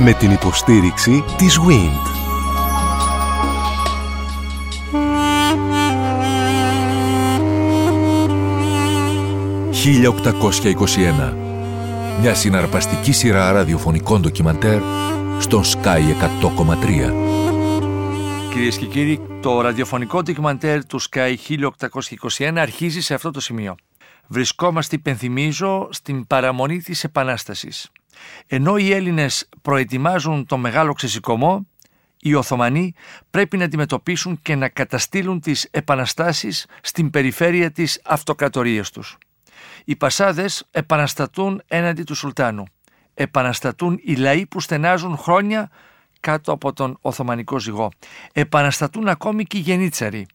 Με την υποστήριξη της WIND. «1821» Μια συναρπαστική σειρά ραδιοφωνικών ντοκιμαντέρ στον Sky 100,3. Κυρίες και κύριοι, το ραδιοφωνικό ντοκιμαντέρ του Sky 1821 αρχίζει σε αυτό το σημείο. Βρισκόμαστε, υπενθυμίζω, στην παραμονή της Επανάστασης. Ενώ οι Έλληνες προετοιμάζουν το μεγάλο ξεσηκωμό, οι Οθωμανοί πρέπει να αντιμετωπίσουν και να καταστήλουν τις επαναστάσεις στην περιφέρεια της αυτοκρατορίας τους. Οι Πασάδες επαναστατούν έναντι του Σουλτάνου. Επαναστατούν οι λαοί που στενάζουν χρόνια κάτω από τον Οθωμανικό ζυγό. Επαναστατούν ακόμη και οι γενίτσαροι.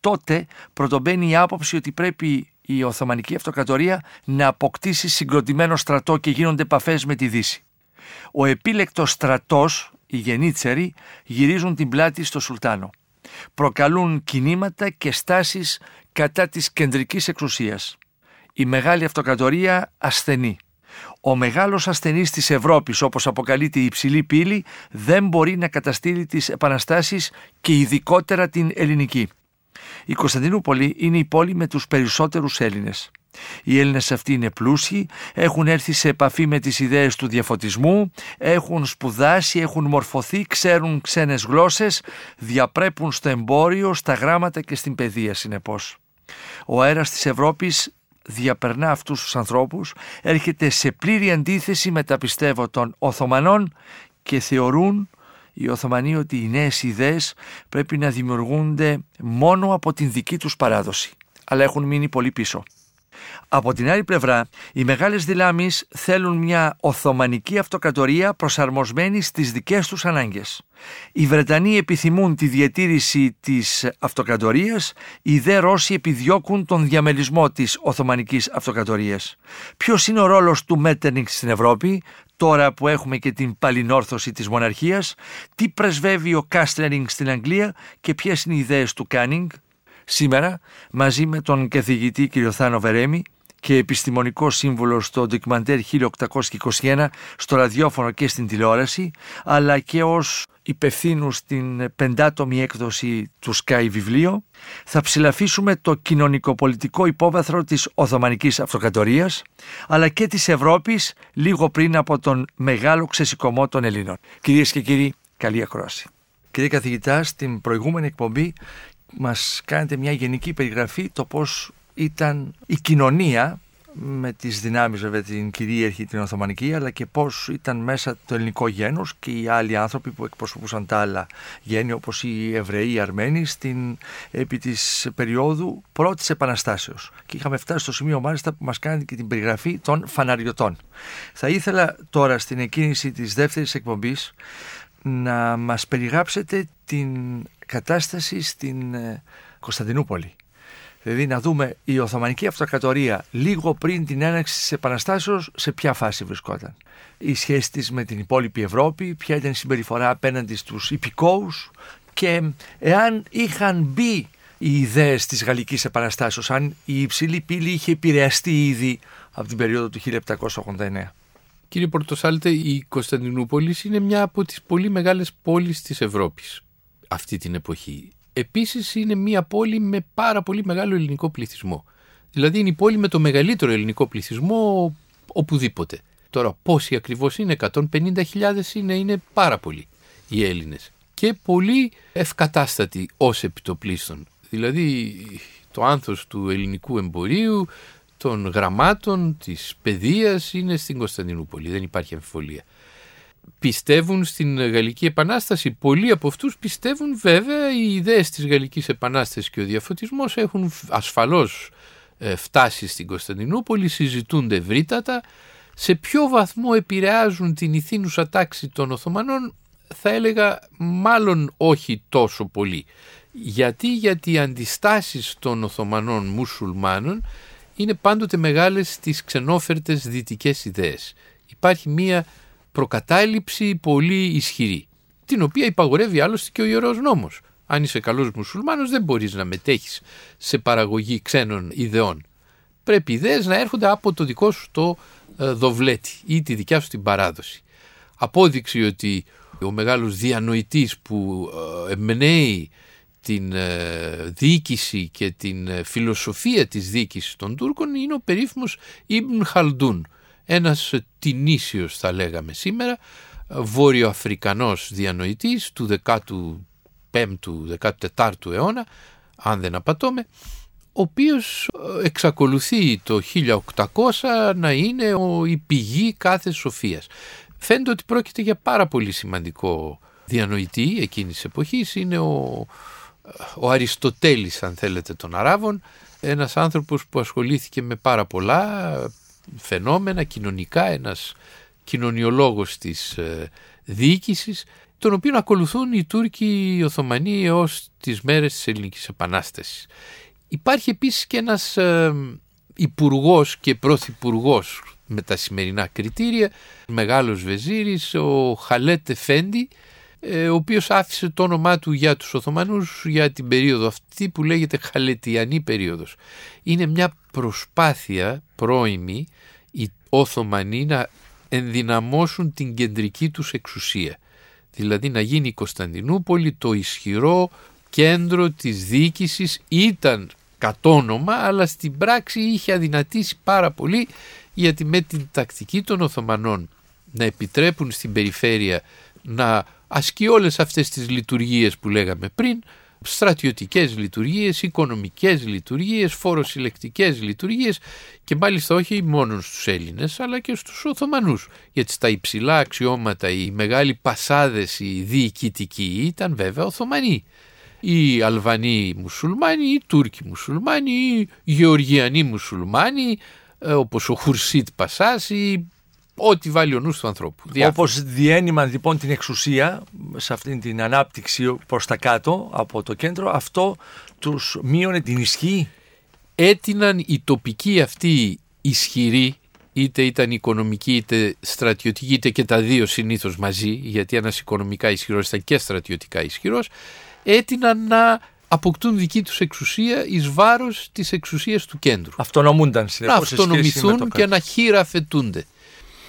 Τότε πρωτομπαίνει η άποψη ότι πρέπει η Οθωμανική Αυτοκρατορία να αποκτήσει συγκροτημένο στρατό και γίνονται επαφές με τη Δύση. Ο επίλεκτος στρατός, οι γενίτσεροι, γυρίζουν την πλάτη στο Σουλτάνο. Προκαλούν κινήματα και στάσεις κατά της κεντρικής εξουσίας. Η Μεγάλη Αυτοκρατορία ασθενεί. Ο μεγάλος ασθενής της Ευρώπης, όπως αποκαλείται η υψηλή πύλη, δεν μπορεί να καταστήλει τις επαναστάσεις και ειδικότερα την ελληνική. Η Κωνσταντινούπολη είναι η πόλη με τους περισσότερους Έλληνες. Οι Έλληνες αυτοί είναι πλούσιοι, έχουν έρθει σε επαφή με τις ιδέες του διαφωτισμού, έχουν σπουδάσει, έχουν μορφωθεί, ξέρουν ξένες γλώσσες, διαπρέπουν στο εμπόριο, στα γράμματα και στην παιδεία συνεπώς. Ο αέρας της Ευρώπης διαπερνά αυτούς τους ανθρώπους, έρχεται σε πλήρη αντίθεση με τα πιστεύω των Οθωμανών και θεωρούν οι Οθωμανοί ότι οι νέες ιδέες πρέπει να δημιουργούνται μόνο από την δική τους παράδοση, αλλά έχουν μείνει πολύ πίσω. Από την άλλη πλευρά, οι μεγάλες δυνάμεις θέλουν μια Οθωμανική αυτοκρατορία προσαρμοσμένη στις δικές τους ανάγκες. Οι Βρετανοί επιθυμούν τη διατήρηση της αυτοκρατορίας, οι δε Ρώσοι επιδιώκουν τον διαμελισμό της Οθωμανικής αυτοκρατορίας. Ποιος είναι ο ρόλος του Μέτερνινγκ στην Ευρώπη, τώρα που έχουμε και την παλινόρθωση της μοναρχίας, τι πρεσβεύει ο Κάστλερινγκ στην Αγγλία και ποιες είναι οι ιδέες του Κάνινγκ; Σήμερα, μαζί με τον καθηγητή κ. Θάνο Βερέμι και επιστημονικό σύμβουλο στο ντοκιμαντέρ 1821 στο ραδιόφωνο και στην τηλεόραση, αλλά και ως υπευθύνου στην πεντάτομη έκδοση του ΣΚΑΪ βιβλίο, θα ψηλαφίσουμε το κοινωνικοπολιτικό υπόβαθρο της Οθωμανικής Αυτοκρατορίας, αλλά και της Ευρώπης λίγο πριν από τον μεγάλο ξεσηκωμό των Ελλήνων. Κυρίες και κύριοι, καλή ακρόαση. Κύριε καθηγητά, στην προηγούμενη εκπομπή μας κάνετε μια γενική περιγραφή το πώς ήταν η κοινωνία με τις δυνάμεις βέβαια την κυρίαρχη την Οθωμανική αλλά και πώς ήταν μέσα το ελληνικό γένος και οι άλλοι άνθρωποι που εκπροσωπούσαν τα άλλα γέννη όπως οι Εβραίοι, οι Αρμένοι στην, επί της περίοδου πρώτης επαναστάσεως και είχαμε φτάσει στο σημείο μάλιστα που μας κάνει και την περιγραφή των φαναριωτών. Θα ήθελα τώρα στην εκκίνηση της δεύτερης εκπομπής να μας περιγράψετε την κατάσταση στην ε, Κωνσταντινούπολη. Δηλαδή να δούμε η Οθωμανική Αυτοκρατορία λίγο πριν την έναρξη της Επαναστάσεως σε ποια φάση βρισκόταν. Η σχέση της με την υπόλοιπη Ευρώπη, ποια ήταν η συμπεριφορά απέναντι στους υπηκόους και εάν είχαν μπει οι ιδέες της Γαλλικής Επαναστάσεως, αν η υψηλή πύλη είχε επηρεαστεί ήδη από την περίοδο του 1789. Κύριε Πορτοσάλτε, η Κωνσταντινούπολη είναι μια από τις πολύ μεγάλες πόλεις της Ευρώπης αυτή την εποχή. Επίσης είναι μια πόλη με πάρα πολύ μεγάλο ελληνικό πληθυσμό. Δηλαδή είναι η πόλη με το μεγαλύτερο ελληνικό πληθυσμό οπουδήποτε. Τώρα πόσοι ακριβώς είναι, 150.000 είναι, είναι πάρα πολλοί οι Έλληνες. Και πολύ ευκατάστατοι ως επιτοπλίστων. Δηλαδή το άνθος του ελληνικού εμπορίου, των γραμμάτων, της παιδείας είναι στην Κωνσταντινούπολη, δεν υπάρχει αμφιβολία πιστεύουν στην Γαλλική Επανάσταση. Πολλοί από αυτούς πιστεύουν βέβαια οι ιδέες της Γαλλικής Επανάστασης και ο διαφωτισμός έχουν ασφαλώς ε, φτάσει στην Κωνσταντινούπολη, συζητούνται ευρύτατα. Σε ποιο βαθμό επηρεάζουν την ηθήνουσα τάξη των Οθωμανών θα έλεγα μάλλον όχι τόσο πολύ. Γιατί, γιατί οι αντιστάσεις των Οθωμανών μουσουλμάνων είναι πάντοτε μεγάλες στις ξενόφερτες δυτικές ιδέες. Υπάρχει μία προκατάληψη πολύ ισχυρή, την οποία υπαγορεύει άλλωστε και ο Ιερός Νόμος. Αν είσαι καλός μουσουλμάνος δεν μπορείς να μετέχεις σε παραγωγή ξένων ιδεών. Πρέπει οι ιδέες να έρχονται από το δικό σου το ε, δοβλέτη ή τη δικιά σου την παράδοση. απόδειξη ότι ο μεγάλος διανοητής που ε, εμπνέει την ε, διοίκηση και την ε, φιλοσοφία της διοίκησης των Τούρκων είναι ο περίφημος Ιμπν Χαλντούν, ένας τινήσιος θα λέγαμε σήμερα, βόρειο-αφρικανός διανοητής του 15ου, 14ου αιώνα, αν δεν απατώμε, ο οποίος εξακολουθεί το 1800 να είναι η πηγή κάθε σοφίας. Φαίνεται ότι πρόκειται για πάρα πολύ σημαντικό διανοητή εκείνης της εποχής. Είναι ο, ο Αριστοτέλης αν θέλετε των Αράβων, ένας άνθρωπος που ασχολήθηκε με πάρα πολλά φαινόμενα κοινωνικά, ένας κοινωνιολόγος της ε, διοίκησης, τον οποίο ακολουθούν οι Τούρκοι οι Οθωμανοί έως τις μέρες της Ελληνικής Επανάστασης. Υπάρχει επίσης και ένας ε, υπουργός και πρωθυπουργός με τα σημερινά κριτήρια, μεγάλος βεζίρης, ο Χαλέτ Φέντι, ε, ο οποίος άφησε το όνομά του για τους Οθωμανούς για την περίοδο αυτή που λέγεται Χαλετιανή περίοδος. Είναι μια προσπάθεια πρώιμη οι Οθωμανοί να ενδυναμώσουν την κεντρική τους εξουσία. Δηλαδή να γίνει η Κωνσταντινούπολη το ισχυρό κέντρο της διοίκησης ήταν κατόνομα αλλά στην πράξη είχε αδυνατήσει πάρα πολύ γιατί με την τακτική των Οθωμανών να επιτρέπουν στην περιφέρεια να ασκεί όλες αυτές τις λειτουργίες που λέγαμε πριν, στρατιωτικές λειτουργίες, οικονομικές λειτουργίες, φοροσυλλεκτικές λειτουργίες και μάλιστα όχι μόνο στους Έλληνες αλλά και στους Οθωμανούς. Γιατί στα υψηλά αξιώματα οι μεγάλοι πασάδες οι διοικητικοί ήταν βέβαια Οθωμανοί. Οι Αλβανοί μουσουλμάνοι, οι Τούρκοι μουσουλμάνοι, οι Γεωργιανοί μουσουλμάνοι ε, όπως ο Χουρσίτ Πασάς ή ό,τι βάλει ο νους του ανθρώπου. Όπως διένυμαν λοιπόν την εξουσία σε αυτή την ανάπτυξη προς τα κάτω από το κέντρο, αυτό τους μείωνε την ισχύ; Έτειναν οι τοπικοί αυτοί ισχυροί, είτε ήταν οικονομικοί είτε στρατιωτικοί είτε και τα δύο συνήθως μαζί, γιατί ένας οικονομικά ισχυρός ήταν και στρατιωτικά ισχυρός, έτειναν να αποκτούν δική τους εξουσία εις βάρος της εξουσίας του κέντρου. Αυτονομούνταν συνεπώς. Να αυτονομηθούν και να χειραφετούνται.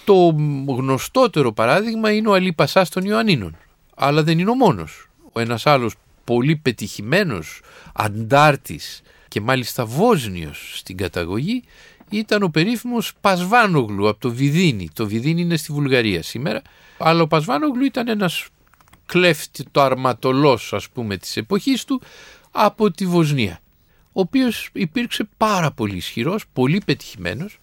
Το γνωστότερο παράδειγμα είναι ο Αλή Πασάς των Ιωαννίνων. Αλλά δεν είναι ο μόνος. Ο ένας άλλος πολύ πετυχημένος αντάρτης και μάλιστα Βόσνιος στην καταγωγή ήταν ο περίφημος Πασβάνογλου από το Βιδίνι. Το Βιδίνι είναι στη Βουλγαρία σήμερα. Αλλά ο Πασβάνογλου ήταν ένας κλέφτη το αρματολός ας πούμε της εποχής του από τη Βοσνία ο οποίος υπήρξε πάρα πολύ ισχυρός, πολύ πετυχημένος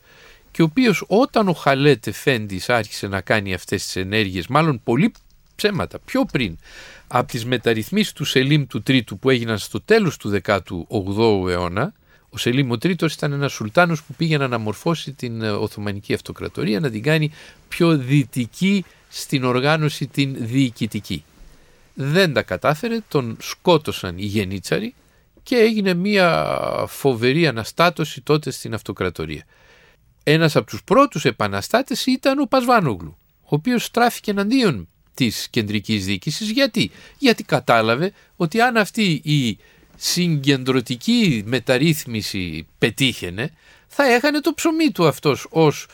και ο οποίος όταν ο Χαλέτ Φέντης άρχισε να κάνει αυτές τις ενέργειες, μάλλον πολύ ψέματα, πιο πριν από τις μεταρρυθμίσεις του Σελίμ του Τρίτου που έγιναν στο τέλος του 18ου αιώνα, ο Σελίμ ο Τρίτος ήταν ένας σουλτάνος που πήγε να αναμορφώσει την Οθωμανική Αυτοκρατορία, να την κάνει πιο δυτική στην οργάνωση την διοικητική δεν τα κατάφερε, τον σκότωσαν οι γενίτσαροι και έγινε μια φοβερή αναστάτωση τότε στην αυτοκρατορία. Ένας από τους πρώτους επαναστάτες ήταν ο Πασβάνογλου, ο οποίος στράφηκε εναντίον της κεντρικής διοίκησης. Γιατί; Γιατί κατάλαβε ότι αν αυτή η συγκεντρωτική μεταρρύθμιση πετύχαινε, θα έχανε το ψωμί του αυτός ως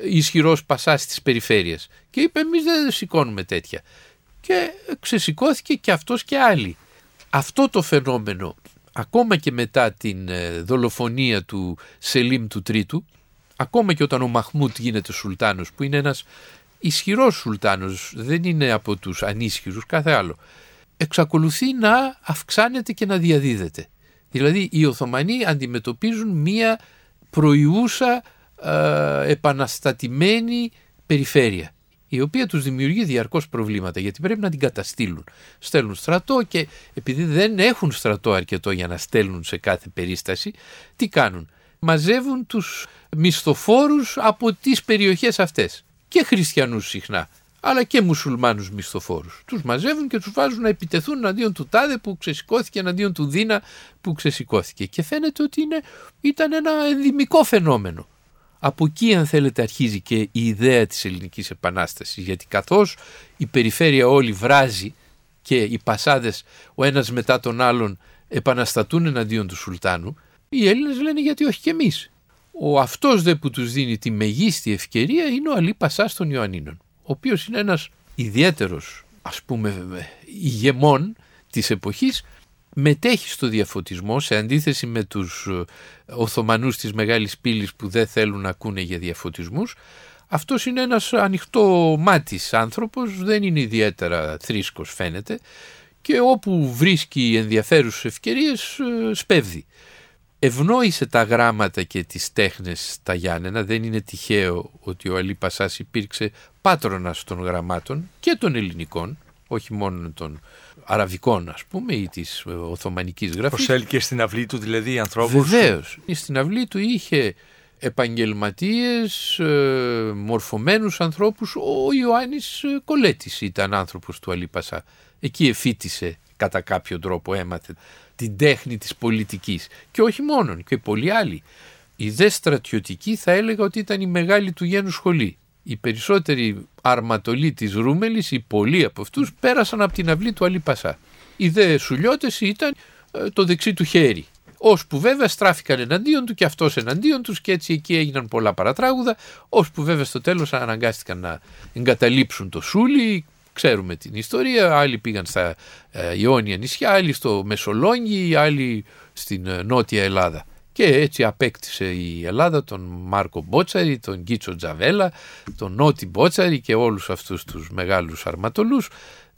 ισχυρός πασάς της περιφέρειας. Και είπε εμείς δεν σηκώνουμε τέτοια και ξεσηκώθηκε και αυτός και άλλοι. Αυτό το φαινόμενο ακόμα και μετά την ε, δολοφονία του Σελίμ του Τρίτου, ακόμα και όταν ο Μαχμούτ γίνεται σουλτάνος που είναι ένας ισχυρός σουλτάνος, δεν είναι από τους ανίσχυρους κάθε άλλο, εξακολουθεί να αυξάνεται και να διαδίδεται. Δηλαδή οι Οθωμανοί αντιμετωπίζουν μία προϊούσα ε, επαναστατημένη περιφέρεια η οποία τους δημιουργεί διαρκώς προβλήματα γιατί πρέπει να την καταστήλουν. Στέλνουν στρατό και επειδή δεν έχουν στρατό αρκετό για να στέλνουν σε κάθε περίσταση, τι κάνουν; Μαζεύουν τους μισθοφόρους από τις περιοχές αυτές και χριστιανούς συχνά αλλά και μουσουλμάνους μισθοφόρους. Τους μαζεύουν και τους βάζουν να επιτεθούν εναντίον του Τάδε που ξεσηκώθηκε, εναντίον του Δίνα που ξεσηκώθηκε. Και φαίνεται ότι είναι, ήταν ένα ενδυμικό φαινόμενο. Από εκεί αν θέλετε αρχίζει και η ιδέα της ελληνικής επανάστασης γιατί καθώς η περιφέρεια όλη βράζει και οι πασάδες ο ένας μετά τον άλλον επαναστατούν εναντίον του Σουλτάνου οι Έλληνες λένε γιατί όχι και εμείς. Ο αυτός δε που τους δίνει τη μεγίστη ευκαιρία είναι ο Αλή Πασάς των Ιωαννίνων ο οποίος είναι ένας ιδιαίτερος ας πούμε ηγεμόν της εποχής μετέχει στο διαφωτισμό σε αντίθεση με τους ε, Οθωμανούς της Μεγάλης Πύλης που δεν θέλουν να ακούνε για διαφωτισμούς. Αυτός είναι ένας ανοιχτό μάτης άνθρωπος, δεν είναι ιδιαίτερα θρήσκος φαίνεται και όπου βρίσκει ενδιαφέρουσες ευκαιρίες ε, σπέβδει. Ευνόησε τα γράμματα και τις τέχνες στα Γιάννενα, δεν είναι τυχαίο ότι ο Αλή Πασάς υπήρξε πάτρονας των γραμμάτων και των ελληνικών, όχι μόνο των αραβικών ας πούμε ή της οθωμανικής γραφής. Προσέλκυε στην αυλή του δηλαδή ανθρώπους. Βεβαίως. Στην αυλή του είχε επαγγελματίες, ε, μορφωμένους ανθρώπους. Ο Ιωάννης ε, Κολέτης ήταν άνθρωπος του Αλή Πασά. Εκεί εφήτησε κατά κάποιο τρόπο έμαθε την τέχνη της πολιτικής. Και όχι μόνον και πολλοί άλλοι. Η δε στρατιωτική θα έλεγα ότι ήταν η μεγάλη του γένου σχολή οι περισσότεροι αρματολοί της Ρούμελης, οι πολλοί από αυτούς, πέρασαν από την αυλή του Αλή Πασά. Οι δε σουλιώτες ήταν ε, το δεξί του χέρι. Ώσπου βέβαια στράφηκαν εναντίον του και αυτός εναντίον τους και έτσι εκεί έγιναν πολλά παρατράγουδα, ώσπου βέβαια στο τέλος αναγκάστηκαν να εγκαταλείψουν το Σούλι, ξέρουμε την ιστορία, άλλοι πήγαν στα ε, Ιόνια νησιά, άλλοι στο Μεσολόγγι, άλλοι στην ε, Νότια Ελλάδα. Και έτσι απέκτησε η Ελλάδα τον Μάρκο Μπότσαρη, τον Γκίτσο Τζαβέλα, τον Νότι Μπότσαρη και όλους αυτούς τους μεγάλους αρματολούς,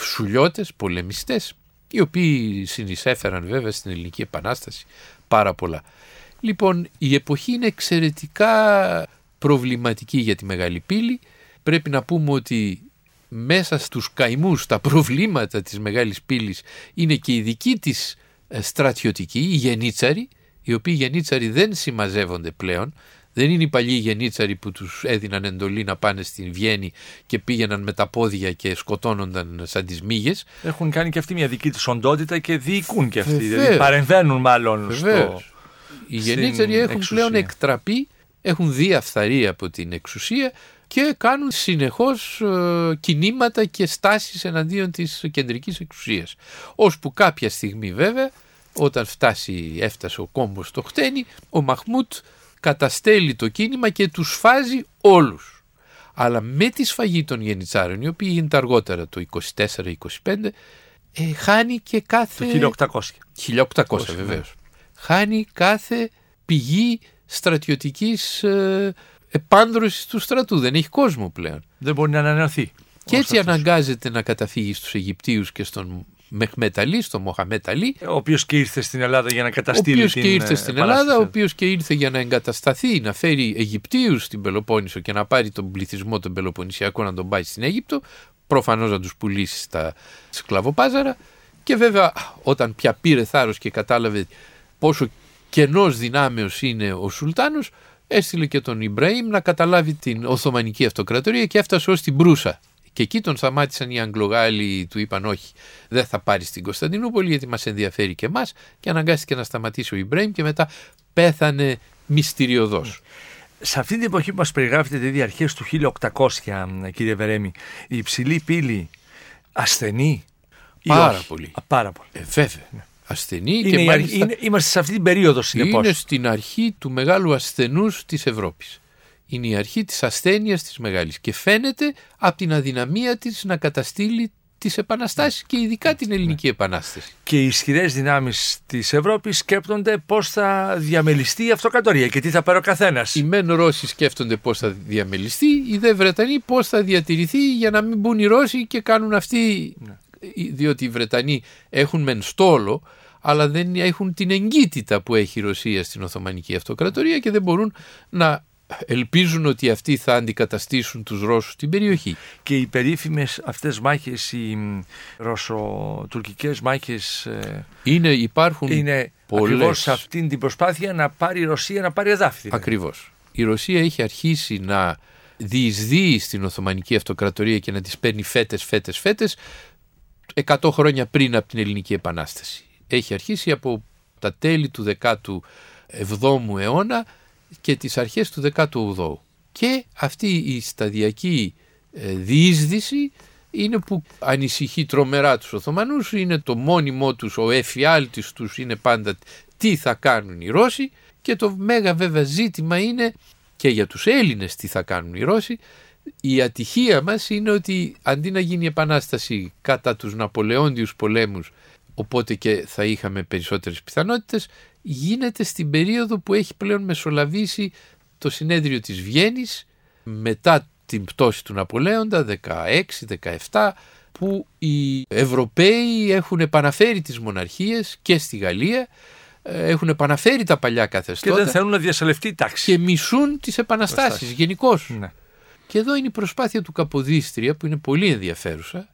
σουλιώτες, πολεμιστές, οι οποίοι συνεισέφεραν βέβαια στην Ελληνική Επανάσταση πάρα πολλά. Λοιπόν, η εποχή είναι εξαιρετικά προβληματική για τη Μεγάλη Πύλη. Πρέπει να πούμε ότι μέσα στους καημούς, τα προβλήματα της Μεγάλης Πύλης είναι και η δική της ε, στρατιωτική, η γενίτσαρη, οι οποίοι γενίτσαροι δεν συμμαζεύονται πλέον, δεν είναι οι παλιοί γενίτσαροι που τους έδιναν εντολή να πάνε στην Βιέννη και πήγαιναν με τα πόδια και σκοτώνονταν σαν τις μύγες. Έχουν κάνει και αυτοί μια δική τους οντότητα και διοικούν και αυτοί, δηλαδή παρεμβαίνουν μάλλον Βεβαίως. στο... Οι γενίτσαροι έχουν εξουσία. πλέον εκτραπεί, έχουν δει αυθαρεί από την εξουσία και κάνουν συνεχώς ε, κινήματα και στάσεις εναντίον της κεντρικής εξουσίας. Ώσπου κάποια στιγμή βέβαια όταν φτάσει, έφτασε ο κόμπος στο χτένι, ο Μαχμούτ καταστέλει το κίνημα και τους φάζει όλους. Αλλά με τη σφαγή των γενιτσάρων, οι οποίοι γίνεται αργότερα το 24-25, ε, χάνει και κάθε... Το 1800. 1800 βεβαίως. Χάνει κάθε πηγή στρατιωτικής ε, επάνδρωσης του στρατού. Δεν έχει κόσμο πλέον. Δεν μπορεί να ανανεωθεί. Και έτσι αναγκάζεται να καταφύγει στους Αιγυπτίους και στον Μεχμέτ Αλή, στο Μοχαμέτ Αλή. Ο οποίος και ήρθε στην Ελλάδα για να καταστήλει. Ο οποίος και ήρθε στην Ελλάδα, ο οποίος και ήρθε για να εγκατασταθεί, να φέρει Αιγυπτίους στην Πελοπόννησο και να πάρει τον πληθυσμό των Πελοποννησιακών να τον πάει στην Αίγυπτο. Προφανώς να τους πουλήσει στα σκλαβοπάζαρα. Και βέβαια, όταν πια πήρε θάρρος και κατάλαβε πόσο κενός δυνάμεω είναι ο Σουλτάνος, έστειλε και τον Ιμπραήμ να καταλάβει την Οθωμανική Αυτοκρατορία και έφτασε ως την Μπρούσα και εκεί τον σταμάτησαν οι Αγγλογάλοι, του είπαν όχι, δεν θα πάρεις στην Κωνσταντινούπολη γιατί μας ενδιαφέρει και εμάς και αναγκάστηκε να σταματήσει ο Ιμπρέιμ και μετά πέθανε μυστηριωδώς. Σε αυτή την εποχή που μας περιγράφετε, δηλαδή αρχές του 1800 κύριε Βερέμι, η υψηλή πύλη ασθενή Πάρα πολύ. Α, πάρα πολύ. Ε, βέβαια. Ναι. Ασθενή είναι και μάλιστα... είναι, είμαστε σε αυτή την περίοδο συνεπώς. Είναι στην αρχή του μεγάλου ασθενούς της Ευρώπης είναι η αρχή της ασθένειας της μεγάλης και φαίνεται από την αδυναμία της να καταστήλει τις επαναστάσεις και ειδικά την ελληνική ναι. επανάσταση. Και οι ισχυρές δυνάμεις της Ευρώπης σκέπτονται πώς θα διαμελιστεί η αυτοκρατορία και τι θα πάρει ο καθένας. Οι μεν Ρώσοι σκέφτονται πώς θα διαμελιστεί, οι δε Βρετανοί πώς θα διατηρηθεί για να μην μπουν οι Ρώσοι και κάνουν αυτοί, ναι. Διότι οι Βρετανοί έχουν μεν στόλο, αλλά δεν έχουν την εγκύτητα που έχει η Ρωσία στην Οθωμανική Αυτοκρατορία και δεν μπορούν να ελπίζουν ότι αυτοί θα αντικαταστήσουν τους Ρώσους στην περιοχή. Και οι περίφημες αυτές μάχες, οι ρωσοτουρκικές μάχες ε, είναι, υπάρχουν είναι πολλές. ακριβώς σε αυτήν την προσπάθεια να πάρει η Ρωσία να πάρει εδάφη. Δηλαδή. Ακριβώς. Η Ρωσία έχει αρχίσει να διεισδύει στην Οθωμανική Αυτοκρατορία και να τις παίρνει φέτες, φέτες, φέτες 100 χρόνια πριν από την Ελληνική Επανάσταση. Έχει αρχίσει από τα τέλη του 17ου αιώνα και τις αρχές του 18ου. Και αυτή η σταδιακή ε, διείσδυση είναι που ανησυχεί τρομερά τους Οθωμανούς, είναι το μόνιμό τους, ο εφιάλτης τους είναι πάντα τι θα κάνουν οι Ρώσοι και το μέγα βέβαια ζήτημα είναι και για τους Έλληνες τι θα κάνουν οι Ρώσοι, Η ατυχία μας είναι ότι αντί να γίνει επανάσταση κατά τους Ναπολεόντιους πολέμους οπότε και θα είχαμε περισσότερες πιθανότητες γίνεται στην περίοδο που έχει πλέον μεσολαβήσει το συνέδριο της Βιέννης μετά την πτώση του Ναπολέοντα 16-17 που οι Ευρωπαίοι έχουν επαναφέρει τις μοναρχίες και στη Γαλλία έχουν επαναφέρει τα παλιά καθεστώτα Και δεν θέλουν να διασαλευτεί η τάξη. και μισούν τις επαναστάσεις γενικώς. Ναι. Και εδώ είναι η προσπάθεια του Καποδίστρια που είναι πολύ ενδιαφέρουσα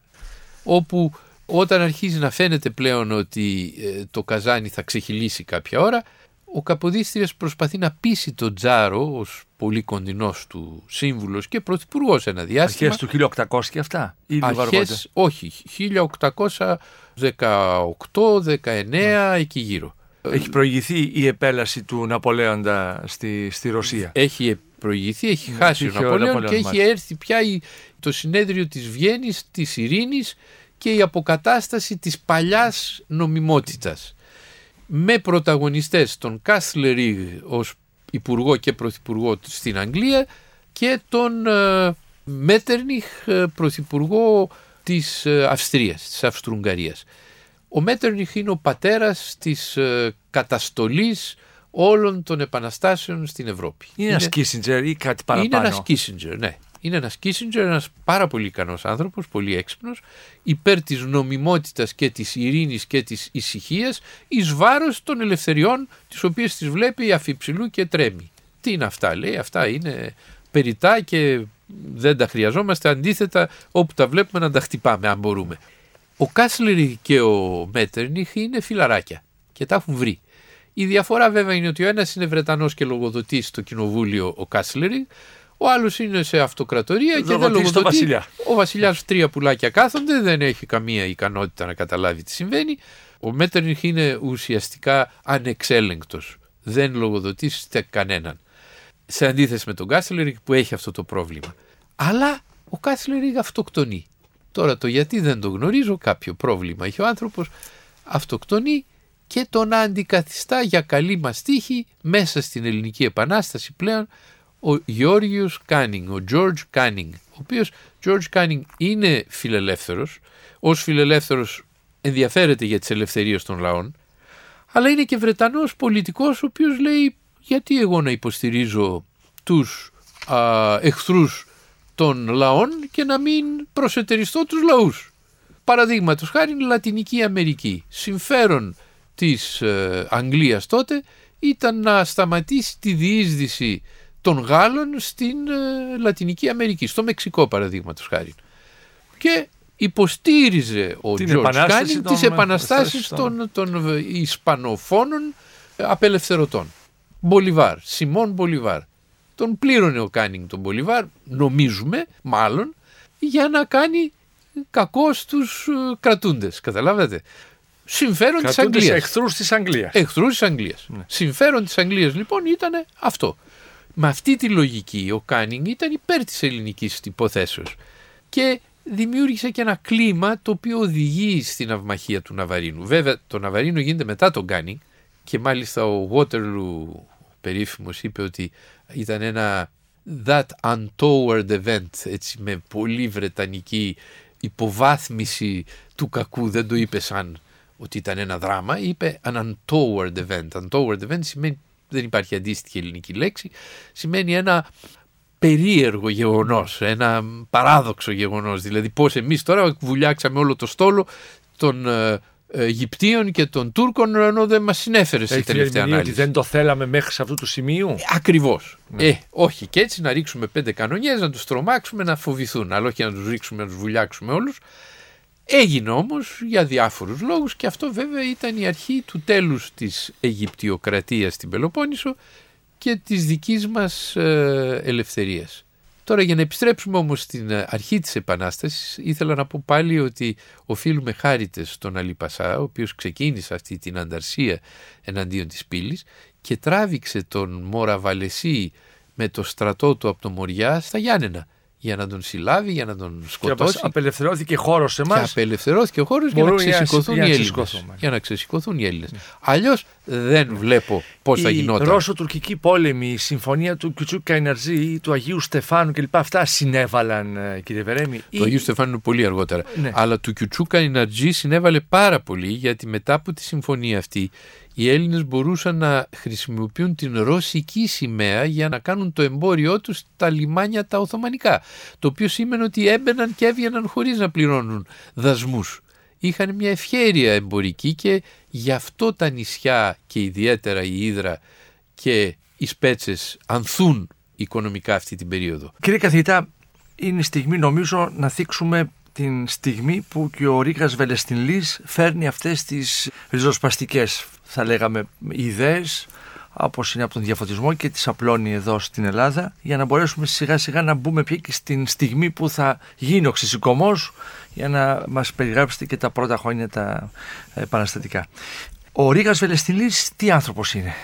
όπου όταν αρχίζει να φαίνεται πλέον ότι ε, το καζάνι θα ξεχυλήσει κάποια ώρα ο Καποδίστριας προσπαθεί να πείσει τον Τζάρο ως πολύ κοντινός του σύμβουλος και πρωθυπουργός ένα διάστημα Αρχές του 1800 και αυτά. Ή λίγο αργότερα; αρχές, όχι, 1818-19 εκεί γύρω. Έχει προηγηθεί η επέλαση του Ναπολέοντα στη, στη Ρωσία. Έχει προηγηθεί, έχει χάσει ο είχε ο Ναπολέον Ναπολέον, και έχει μάλιστα. έρθει πια η- το συνέδριο της Βιέννης, της ειρήνης και η αποκατάσταση της παλιάς νομιμότητας. Με πρωταγωνιστές τον Κάσλεριγ ως υπουργό και πρωθυπουργό στην Αγγλία και τον ε, Μέτερνιχ ε, πρωθυπουργό της ε, Αυστρίας, της Αυστρουγγαρίας. Ο Μέτερνιχ είναι ο πατέρας της ε, καταστολής όλων των επαναστάσεων στην Ευρώπη. Είναι ένας Κίσιντζερ ή κάτι Είναι παραπάνω. ένα Κίσιντζερ, ναι. Είναι ένας Κίσιντζερ, ένας πάρα πολύ ικανός άνθρωπος, πολύ έξυπνος, υπέρ της νομιμότητας και της ειρήνης και της ησυχίας, εις βάρος των ελευθεριών, τις οποίες τις βλέπει αφιψηλού και τρέμει. Τι είναι αυτά, λέει, αυτά είναι περιτά και δεν τα χρειαζόμαστε. Αντίθετα, όπου τα βλέπουμε να τα χτυπάμε, αν μπορούμε. Ο Κάσλερη και ο Μέτερνιχ είναι φιλαράκια και τα έχουν βρει. Η διαφορά βέβαια είναι ότι ο ένας είναι Βρετανός και λογοδοτεί στο κοινοβούλιο ο Κάσλερη, ο άλλος είναι σε αυτοκρατορία και δεν Λογοδοτεί στο λογοδοτεί. βασιλιά. Ο βασιλιάς τρία πουλάκια κάθονται, δεν έχει καμία ικανότητα να καταλάβει τι συμβαίνει. Ο Μέτερνιχ είναι ουσιαστικά ανεξέλεγκτος. Δεν λογοδοτεί σε κανέναν. Σε αντίθεση με τον Κάσλρεϊ που έχει αυτό το πρόβλημα. Αλλά ο Κάσλρεϊ αυτοκτονεί. Τώρα το γιατί δεν το γνωρίζω, κάποιο πρόβλημα έχει ο άνθρωπος, αυτοκτονεί και τον αντικαθιστά για καλή μας τύχη μέσα στην ελληνική επανάσταση πλέον ο Γεώργιος Κάνινγκ, ο George Canning, ο οποίος George Canning είναι φιλελεύθερος, ως φιλελεύθερος ενδιαφέρεται για τις ελευθερίες των λαών, αλλά είναι και Βρετανός πολιτικός ο οποίος λέει γιατί εγώ να υποστηρίζω τους α, εχθρούς των λαών και να μην προσετεριστώ τους λαούς. Παραδείγματος χάρη Λατινική Αμερική. Συμφέρον της ε, Αγγλίας τότε ήταν να σταματήσει τη διείσδυση των Γάλλων στην ε, Λατινική Αμερική, στο Μεξικό παραδείγματος χάρη. Και υποστήριζε ο Την George επανάσταση Canning των- τις επαναστάσεις των- των, των Ισπανοφόνων απελευθερωτών. Μπολιβάρ, Σιμών Μπολιβάρ. Τον πλήρωνε ο Κάνινγκ τον Μπολιβάρ, νομίζουμε μάλλον, για να κάνει κακό στους ε, κρατούντες. Καταλάβατε; Συμφέρον της Κρατούνται σε Αγγλίας. εχθρούς της Αγγλίας. Εχθρούς της Αγγλίας. Συμφέρον της Αγγλίας λοιπόν ήταν αυτό. Με αυτή τη λογική ο Κάνινγκ ήταν υπέρ της ελληνικής υποθέσεως. Και δημιούργησε και ένα κλίμα το οποίο οδηγεί στην αυμαχία του Ναβαρίνου. Βέβαια το Ναβαρίνο γίνεται μετά τον Κάνινγκ και μάλιστα ο Waterloo περίφημος είπε ότι ήταν ένα that untoward event έτσι με πολύ βρετανική υποβάθμιση του κακού δεν το είπε σαν ότι ήταν ένα δράμα είπε an untoward event untoward event σημαίνει δεν υπάρχει αντίστοιχη ελληνική λέξη σημαίνει ένα περίεργο γεγονός, ένα παράδοξο γεγονός. Δηλαδή πώς εμείς τώρα βουλιάξαμε όλο το στόλο των ε, Αιγυπτίων και των Τούρκων ενώ δεν μας συνέφερε στη Έχεις την τελευταία ερμηνεία ότι ανάλυση. δεν το θέλαμε μέχρι σε αυτού του σημείου; Ακριβώς. Ε, όχι και έτσι να ρίξουμε πέντε κανονιές, να τους τρομάξουμε, να φοβηθούν, αλλά όχι να τους ρίξουμε, να τους βουλιάξουμε όλους. Έγινε όμως για διάφορους λόγους και αυτό βέβαια ήταν η αρχή του τέλους της Αιγυπτιοκρατίας στην Πελοπόννησο και της δικής μας ε, ελευθερίας. Τώρα για να επιστρέψουμε όμως στην ε, αρχή της Επανάστασης ήθελα να πω πάλι ότι οφείλουμε χάριτες στον Αλή Πασά ο οποίος ξεκίνησε αυτή την ανταρσία εναντίον της πύλης και τράβηξε τον Μόρα Βαλεσί με το στρατό του από το Μοριά στα Γιάννενα για να τον συλλάβει, για να τον Και σκοτώσει. απελευθερώθηκε χώρος σε Και εμάς. απελευθερώθηκε ο χώρος για να Μπορούν για να ξεσηκωθούν για οι να Έλληνες. ξεσηκωθούμε. Για να ξεσηκωθούν οι Έλληνες. Αλλιώς δεν βλέπω πώς θα η γινόταν. Η Ρώσο-Τουρκική πόλεμη, η συμφωνία του Κιουτσούκ Καϊναρζή, του Αγίου Στεφάνου κλπ. Αυτά συνέβαλαν, ε, κύριε Βερέμι. Το Αγίου Στεφάνου είναι πολύ αργότερα. Ναι. Αλλά του Κιουτσούκ Καϊναρζή συνέβαλε πάρα πολύ γιατί μετά από τη συμφωνία αυτή οι Έλληνες μπορούσαν να χρησιμοποιούν την ρωσική σημαία για να κάνουν το εμπόριό τους στα λιμάνια τα Οθωμανικά. Το οποίο σήμαινε ότι έμπαιναν και έβγαιναν χωρίς να πληρώνουν δασμούς. Είχαν μια ευχέρεια εμπορική και γι' αυτό τα νησιά και ιδιαίτερα η Ήδρα και οι Σπέτσες ανθούν οικονομικά αυτή την περίοδο. Κύριε καθηγητά, είναι στιγμή νομίζω να θίξουμε την στιγμή που και ο Ρίγας Βελεστινλής φέρνει αυτές τις ριζοσπαστικές θα λέγαμε ιδέες όπως είναι από τον διαφωτισμό και τις απλώνει εδώ στην Ελλάδα για να μπορέσουμε σιγά σιγά να μπούμε πια και στην στιγμή που θα γίνει ο ξεσηκωμός για να μας περιγράψετε και τα πρώτα χρόνια τα επαναστατικά. Ο Ρίγας Βελεστινλής τι άνθρωπος είναι;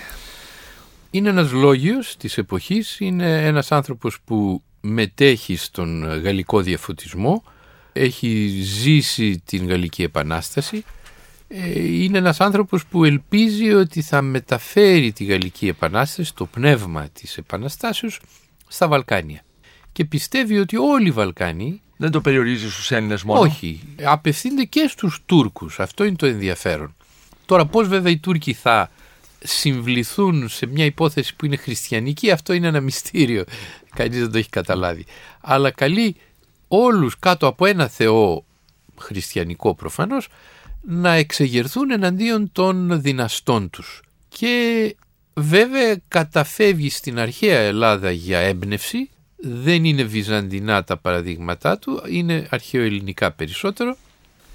Είναι ένας λόγιος της εποχής, είναι ένας άνθρωπος που μετέχει στον γαλλικό διαφωτισμό, έχει ζήσει την Γαλλική Επανάσταση, ε, είναι ένας άνθρωπος που ελπίζει ότι θα μεταφέρει τη Γαλλική Επανάσταση, το πνεύμα της Επαναστάσεως, στα Βαλκάνια. Και πιστεύει ότι όλοι οι Βαλκάνοι... Δεν το περιορίζει στους Έλληνες μόνο. Όχι, απευθύνται και στους Τούρκους, αυτό είναι το ενδιαφέρον. Τώρα πώς βέβαια οι Τούρκοι θα συμβληθούν σε μια υπόθεση που είναι χριστιανική, αυτό είναι ένα μυστήριο, κανείς δεν το έχει καταλάβει. Αλλά καλεί όλους κάτω από ένα Θεό χριστιανικό προφανώς να εξεγερθούν εναντίον των δυναστών τους. Και βέβαια καταφεύγει στην αρχαία Ελλάδα για έμπνευση, δεν είναι βυζαντινά τα παραδείγματά του, είναι αρχαιοελληνικά περισσότερο.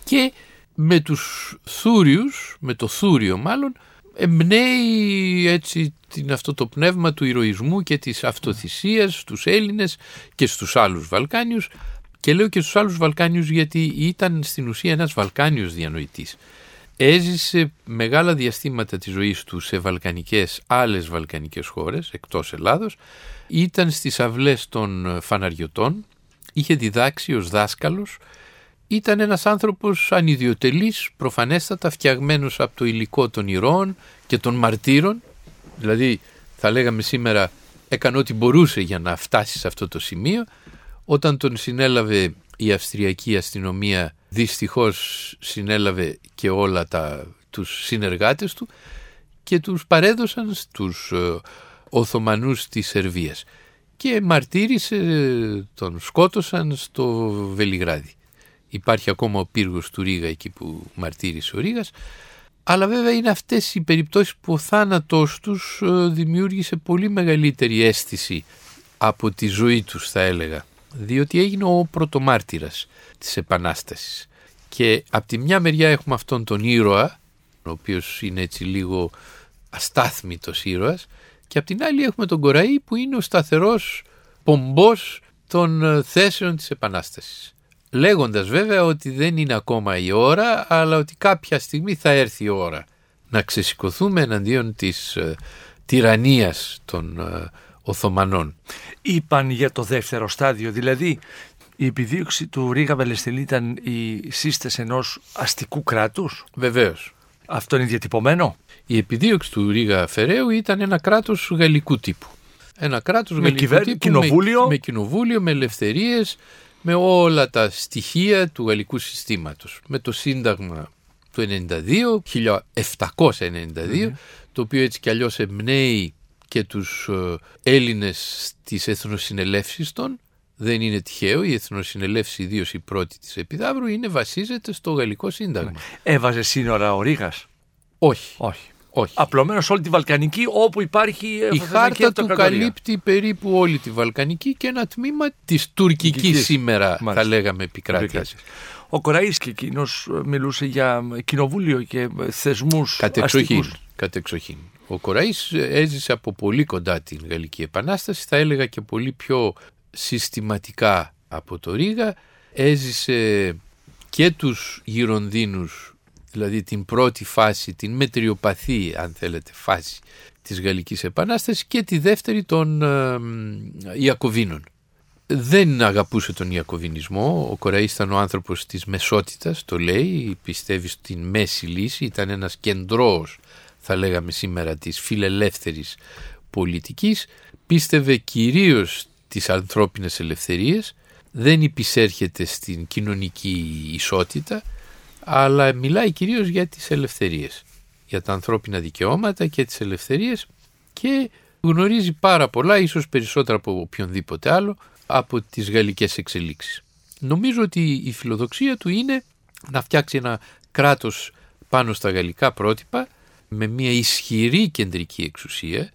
Και με τους θούριους, με το θούριο μάλλον, εμπνέει έτσι την, αυτό το πνεύμα του ηρωισμού και της αυτοθυσίας στους Έλληνες και στους άλλους Βαλκάνιους και λέω και στους άλλους Βαλκάνιους γιατί ήταν στην ουσία ένας Βαλκάνιος διανοητής. Έζησε μεγάλα διαστήματα της ζωής του σε βαλκανικές, άλλες βαλκανικές χώρες εκτός Ελλάδος. Ήταν στις αυλές των φαναριωτών, είχε διδάξει ως δάσκαλος. Ήταν ένας άνθρωπος ανιδιοτελής, προφανέστατα φτιαγμένος από το υλικό των ηρώων και των μαρτύρων. Δηλαδή θα λέγαμε σήμερα έκανε ό,τι μπορούσε για να φτάσει σε αυτό το σημείο όταν τον συνέλαβε η Αυστριακή αστυνομία δυστυχώς συνέλαβε και όλα τα, τους συνεργάτες του και τους παρέδωσαν στους ε, Οθωμανούς της Σερβίας και μαρτύρησε, τον σκότωσαν στο Βελιγράδι. Υπάρχει ακόμα ο πύργος του Ρίγα εκεί που μαρτύρησε ο Ρίγας αλλά βέβαια είναι αυτές οι περιπτώσεις που ο θάνατός τους ε, δημιούργησε πολύ μεγαλύτερη αίσθηση από τη ζωή τους θα έλεγα διότι έγινε ο πρωτομάρτυρας της Επανάστασης. Και από τη μια μεριά έχουμε αυτόν τον ήρωα, ο οποίος είναι έτσι λίγο αστάθμητος ήρωας, και από την άλλη έχουμε τον Κοραή που είναι ο σταθερός πομπός των ε, θέσεων της Επανάστασης. Λέγοντας βέβαια ότι δεν είναι ακόμα η ώρα, αλλά ότι κάποια στιγμή θα έρθει η ώρα να ξεσηκωθούμε εναντίον της ε, τυραννίας των ε, Οθωμανών. Είπαν για το δεύτερο στάδιο, δηλαδή η επιδίωξη του Ρίγα Βελεστελή ήταν η σύσταση ενός αστικού κράτους; Βεβαίως. Αυτό είναι διατυπωμένο; Η επιδίωξη του Ρίγα Φεραίου ήταν ένα κράτος γαλλικού τύπου. Ένα κράτος με γαλλικού κυβέρ... τύπου κοινοβούλιο; Με, με κοινοβούλιο, με ελευθερίες, με όλα τα στοιχεία του γαλλικού συστήματος. Με το Σύνταγμα του 92, 1792, το οποίο έτσι κι αλλιώς εμπνέει και τους ε, Έλληνες της Εθνοσυνελεύσης των. Δεν είναι τυχαίο, η Εθνοσυνελεύση, ιδίως η πρώτη της Επιδαύρου, είναι βασίζεται στο Γαλλικό Σύνταγμα. Έβαζε σύνορα ο Ρήγας; Όχι. Όχι. Όχι. Απλωμένο όλη τη Βαλκανική όπου υπάρχει η χάρτα του καλύπτει περίπου όλη τη Βαλκανική και ένα τμήμα της τουρκικής σήμερα Μάλιστα. θα λέγαμε επικράτειας. Ο Κοραής και εκείνο μιλούσε για κοινοβούλιο και θεσμούς Κατεξοχήν. Κατεξοχήν. Ο Κοραής έζησε από πολύ κοντά την Γαλλική Επανάσταση, θα έλεγα και πολύ πιο συστηματικά από το Ρήγα. Έζησε και τους Γυρονδίνους, δηλαδή την πρώτη φάση, την μετριοπαθή αν θέλετε φάση της Γαλλικής Επανάστασης και τη δεύτερη των ε, Ιακωβίνων. Δεν αγαπούσε τον Ιακωβινισμό, ο Κοραής ήταν ο άνθρωπος της μεσότητας, το λέει, πιστεύει στην μέση λύση, ήταν ένας κεντρός θα λέγαμε σήμερα της φιλελεύθερης πολιτικής, πίστευε κυρίως τις ανθρώπινες ελευθερίες, δεν υπησέρχεται στην κοινωνική ισότητα, αλλά μιλάει κυρίως για τις ελευθερίες, για τα ανθρώπινα δικαιώματα και τις ελευθερίες και γνωρίζει πάρα πολλά, ίσως περισσότερα από οποιονδήποτε άλλο, από τις γαλλικές εξελίξεις. Νομίζω ότι η φιλοδοξία του είναι να φτιάξει ένα κράτος πάνω στα γαλλικά πρότυπα με μια ισχυρή κεντρική εξουσία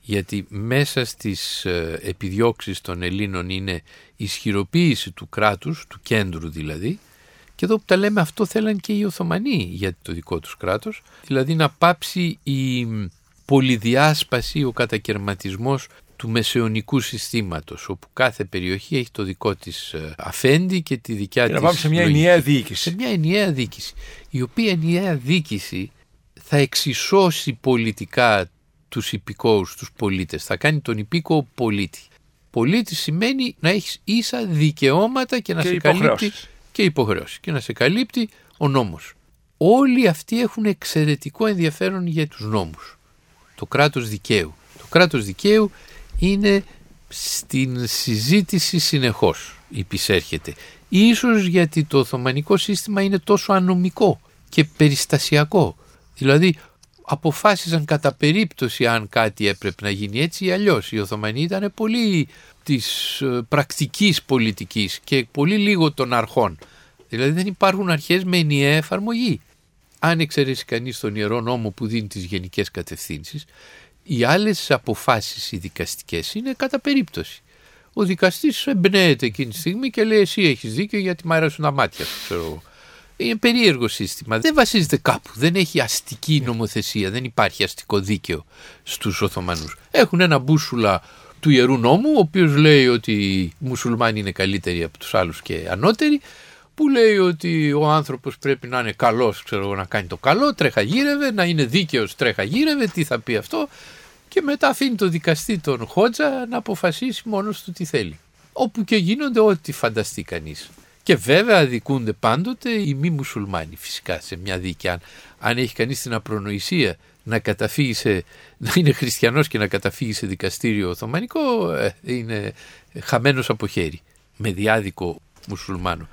γιατί μέσα στις ε, επιδιώξεις των Ελλήνων είναι ισχυροποίηση του κράτους, του κέντρου δηλαδή και εδώ που τα λέμε αυτό θέλαν και οι Οθωμανοί για το δικό τους κράτος δηλαδή να πάψει η πολυδιάσπαση, ο κατακαιρματισμός του μεσαιωνικού συστήματος όπου κάθε περιοχή έχει το δικό της ε, αφέντη και τη δικιά και της να πάμε σε μια λογική. ενιαία διοίκηση. Σε μια ενιαία διοίκηση η οποία ενιαία διοίκηση θα εξισώσει πολιτικά τους υπηκόους, τους πολίτες. Θα κάνει τον υπήκοο πολίτη. Πολίτη σημαίνει να έχεις ίσα δικαιώματα και να Και σε υποχρεώσεις. καλύπτει και υποχρεώσεις και να σε καλύπτει ο νόμος. Όλοι αυτοί έχουν εξαιρετικό ενδιαφέρον για τους νόμους. Το κράτος δικαίου. Το κράτος δικαίου είναι στην συζήτηση συνεχώς υπησέρχεται. Ίσως γιατί το Οθωμανικό σύστημα είναι τόσο ανομικό και περιστασιακό. Δηλαδή αποφάσισαν κατά περίπτωση αν κάτι έπρεπε να γίνει έτσι ή αλλιώς. Οι Οθωμανοί ήταν πολύ της ε, πρακτικής πολιτικής και πολύ λίγο των αρχών. Δηλαδή δεν υπάρχουν αρχές με ενιαία εφαρμογή. Αν εξαιρέσει κανείς τον Ιερό Νόμο που δίνει τις γενικές κατευθύνσεις, οι άλλες αποφάσεις οι δικαστικές είναι κατά περίπτωση. Ο δικαστής εμπνέεται εκείνη τη στιγμή και λέει εσύ έχεις δίκιο γιατί μ' αρέσουν τα μάτια σου, ξέρω εγώ. Είναι περίεργο σύστημα. Δεν βασίζεται κάπου. Δεν έχει αστική νομοθεσία. Δεν υπάρχει αστικό δίκαιο στους Οθωμανούς. Έχουν ένα μπούσουλα του Ιερού Νόμου, ο οποίος λέει ότι οι μουσουλμάνοι είναι καλύτεροι από τους άλλους και ανώτεροι, που λέει ότι ο άνθρωπος πρέπει να είναι καλός, ξέρω εγώ, να κάνει το καλό, τρέχα γύρευε, να είναι δίκαιος, τρέχα γύρευε, τι θα πει αυτό, και μετά αφήνει το δικαστή τον Χότζα να αποφασίσει μόνος του τι θέλει. Όπου και γίνονται ό,τι φανταστεί κανείς. Και βέβαια αδικούνται πάντοτε οι μη μουσουλμάνοι φυσικά σε μια δίκη. Αν, αν έχει κανείς την απρονοησία να καταφύγει σε, να είναι χριστιανός και να καταφύγει σε δικαστήριο Οθωμανικό ε, είναι χαμένος από χέρι με διάδικο μουσουλμάνο.